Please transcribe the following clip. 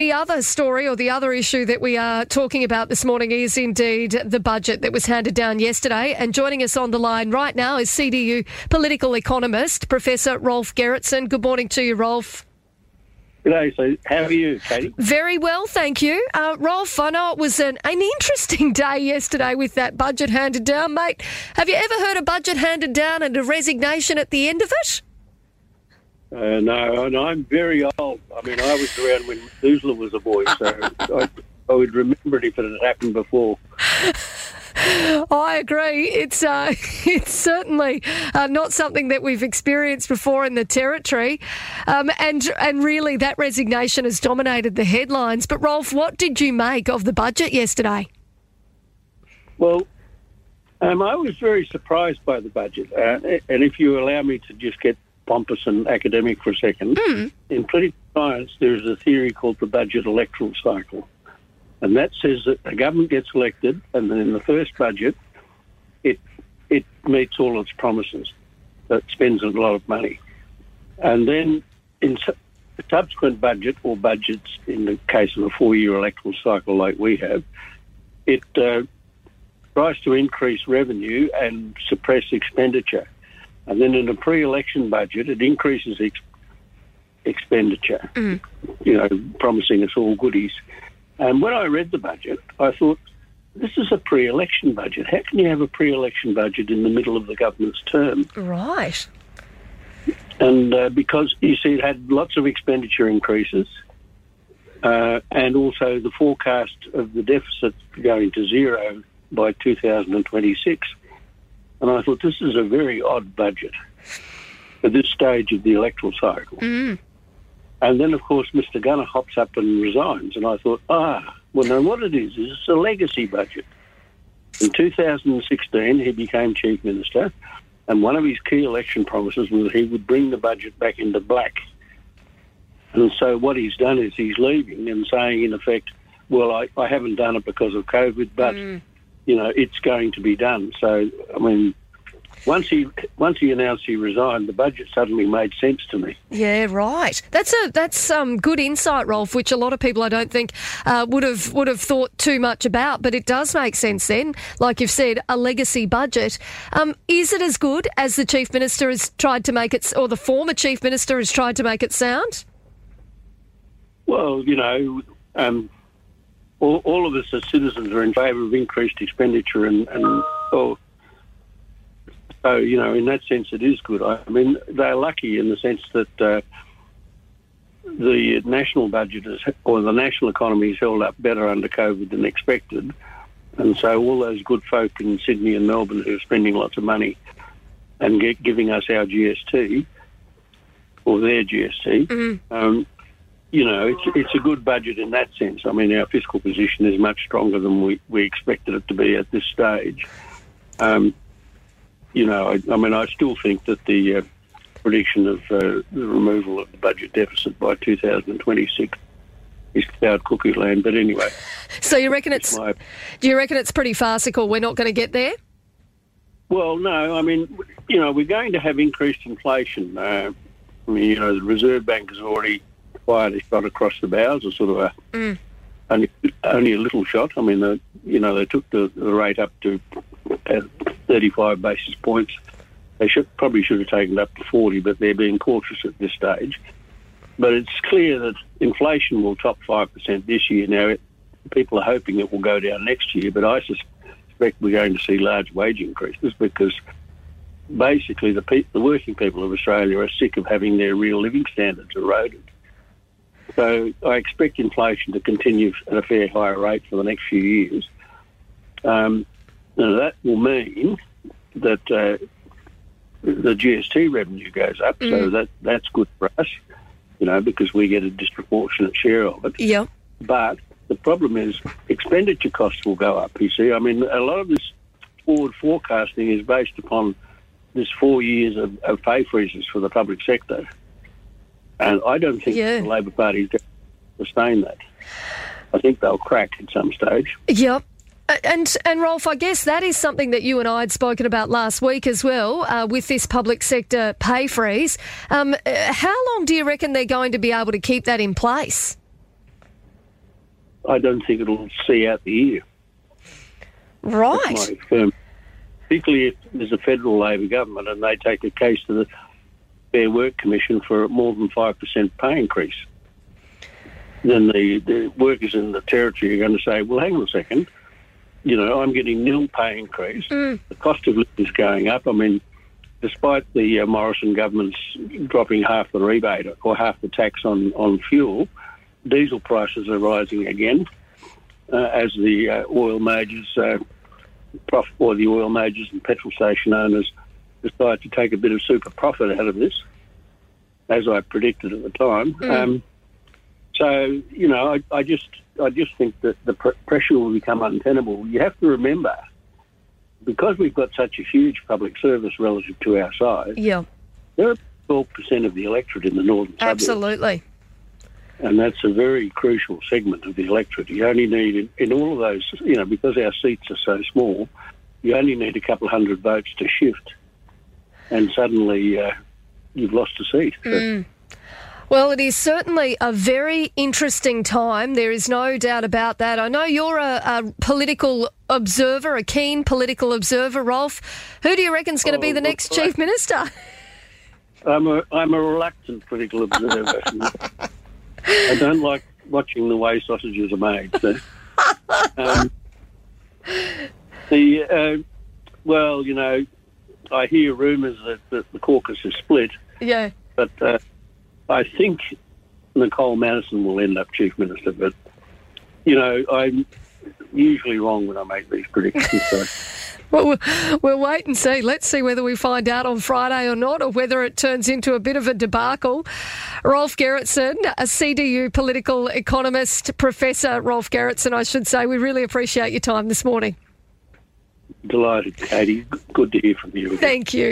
The other story or the other issue that we are talking about this morning is indeed the budget that was handed down yesterday. And joining us on the line right now is CDU political economist, Professor Rolf Gerritsen. Good morning to you, Rolf. G'day, so how are you, Katie? Very well, thank you. Uh, Rolf, I know it was an, an interesting day yesterday with that budget handed down, mate. Have you ever heard a budget handed down and a resignation at the end of it? Uh, no, and I'm very old. I mean, I was around when Methuselah was a boy, so I, I would remember it if it had happened before. I agree. It's uh, it's certainly uh, not something that we've experienced before in the territory, um, and and really that resignation has dominated the headlines. But Rolf, what did you make of the budget yesterday? Well, um, I was very surprised by the budget, uh, and if you allow me to just get pompous and academic for a second, Mm. in political science there is a theory called the budget electoral cycle. And that says that a government gets elected, and then in the first budget, it it meets all its promises. It spends a lot of money, and then in su- the subsequent budget or budgets, in the case of a four-year electoral cycle like we have, it uh, tries to increase revenue and suppress expenditure. And then in a pre-election budget, it increases ex- expenditure. You know, promising us all goodies. And when I read the budget, I thought, this is a pre-election budget. How can you have a pre-election budget in the middle of the government's term? Right. And uh, because you see, it had lots of expenditure increases, uh, and also the forecast of the deficit going to zero by 2026. And I thought this is a very odd budget at this stage of the electoral cycle. And then, of course, Mr. Gunner hops up and resigns. And I thought, ah, well, no, what it is, is it's a legacy budget. In 2016, he became Chief Minister, and one of his key election promises was he would bring the budget back into black. And so what he's done is he's leaving and saying, in effect, well, I, I haven't done it because of COVID, but, you know, it's going to be done. So, I mean, once he once he announced he resigned, the budget suddenly made sense to me. Yeah, right. That's a that's um, good insight, Rolf, which a lot of people I don't think uh, would have would have thought too much about, but it does make sense then. Like you've said, a legacy budget. Um, is it as good as the chief minister has tried to make it, or the former chief minister has tried to make it sound? Well, you know, um, all, all of us as citizens are in favour of increased expenditure, and, and oh, so you know, in that sense, it is good. I mean, they're lucky in the sense that uh, the national budget is, or the national economy is held up better under COVID than expected, and so all those good folk in Sydney and Melbourne who are spending lots of money and get, giving us our GST or their GST. Um, you know, it's it's a good budget in that sense. I mean, our fiscal position is much stronger than we, we expected it to be at this stage. Um, you know, I, I mean, I still think that the uh, prediction of uh, the removal of the budget deficit by 2026 is cloud cuckoo land. But anyway, So you reckon it's my, do you reckon it's pretty farcical? We're not going to get there. well, no, I mean, you know, we're going to have increased inflation. Uh, I mean, you know, the Reserve Bank has already a shot across the bows, a sort of a only, only a little shot. I mean, the, you know, they took the, the rate up to uh, 35 basis points. They should probably should have taken it up to 40, but they're being cautious at this stage. But it's clear that inflation will top 5% this year. Now, it, people are hoping it will go down next year, but I suspect we're going to see large wage increases because basically the, pe- the working people of Australia are sick of having their real living standards eroded. So I expect inflation to continue at a fair higher rate for the next few years. Um, now that will mean that uh, the GST revenue goes up, so that that's good for us, you know, because we get a disproportionate share of it. Yeah. But the problem is expenditure costs will go up. You see, I mean, a lot of this forward forecasting is based upon this four years of, of pay freezes for the public sector, and I don't think Yeah. the Labor Party is going to sustain that. I think they'll crack at some stage. Yep. And and Rolf, I guess that is something that you and I had spoken about last week as well, uh, with this public sector pay freeze. Um, uh, how long do you reckon they're going to be able to keep that in place? I don't think it'll see out the year. Right. That's my firm. Particularly if there's a federal Labor government and they take a case to the Fair Work Commission for more than 5% pay increase. Then the, the workers in the territory are going to say, well, hang on a second. You know, I'm getting nil pay increase. The cost of living is going up. I mean, despite the uh, Morrison government's dropping half the rebate or half the tax on, on fuel, diesel prices are rising again uh, as the uh, oil majors, uh, prof- or the oil majors and petrol station owners decide to take a bit of super profit out of this, as I predicted at the time. Um, so you know, I, I just I just think that the pr- pressure will become untenable. You have to remember, because we've got such a huge public service relative to our size, Yeah, there are 12% of the electorate in the northern suburbs. absolutely. And that's a very crucial segment of the electorate. You only need, in, in all of those, you know, because our seats are so small, you only need a couple of hundred votes to shift. And suddenly uh, you've lost a seat. So- Well, it is certainly a very interesting time. There is no doubt about that. I know you're a, a political observer, a keen political observer, Rolf. Who do you reckon's going to be Oh, the next I- chief minister? I'm, a, I'm a reluctant political observer. I don't like watching the way sausages are made. So. Um, the uh, well, you know, I hear rumours that, that the caucus is split. Yeah. but uh, I think Nicole Manison will end up chief minister. But you know, I'm usually wrong when I make these predictions. So Well, we'll- wait and see. Let's see whether we find out on Friday or not, or whether it turns into a bit of a debacle. Rolf Gerritsen, a CDU political economist, Professor Rolf Gerritsen, I should say. We really appreciate your time this morning. Delighted, Katie. Good to hear from you. Again. Thank you.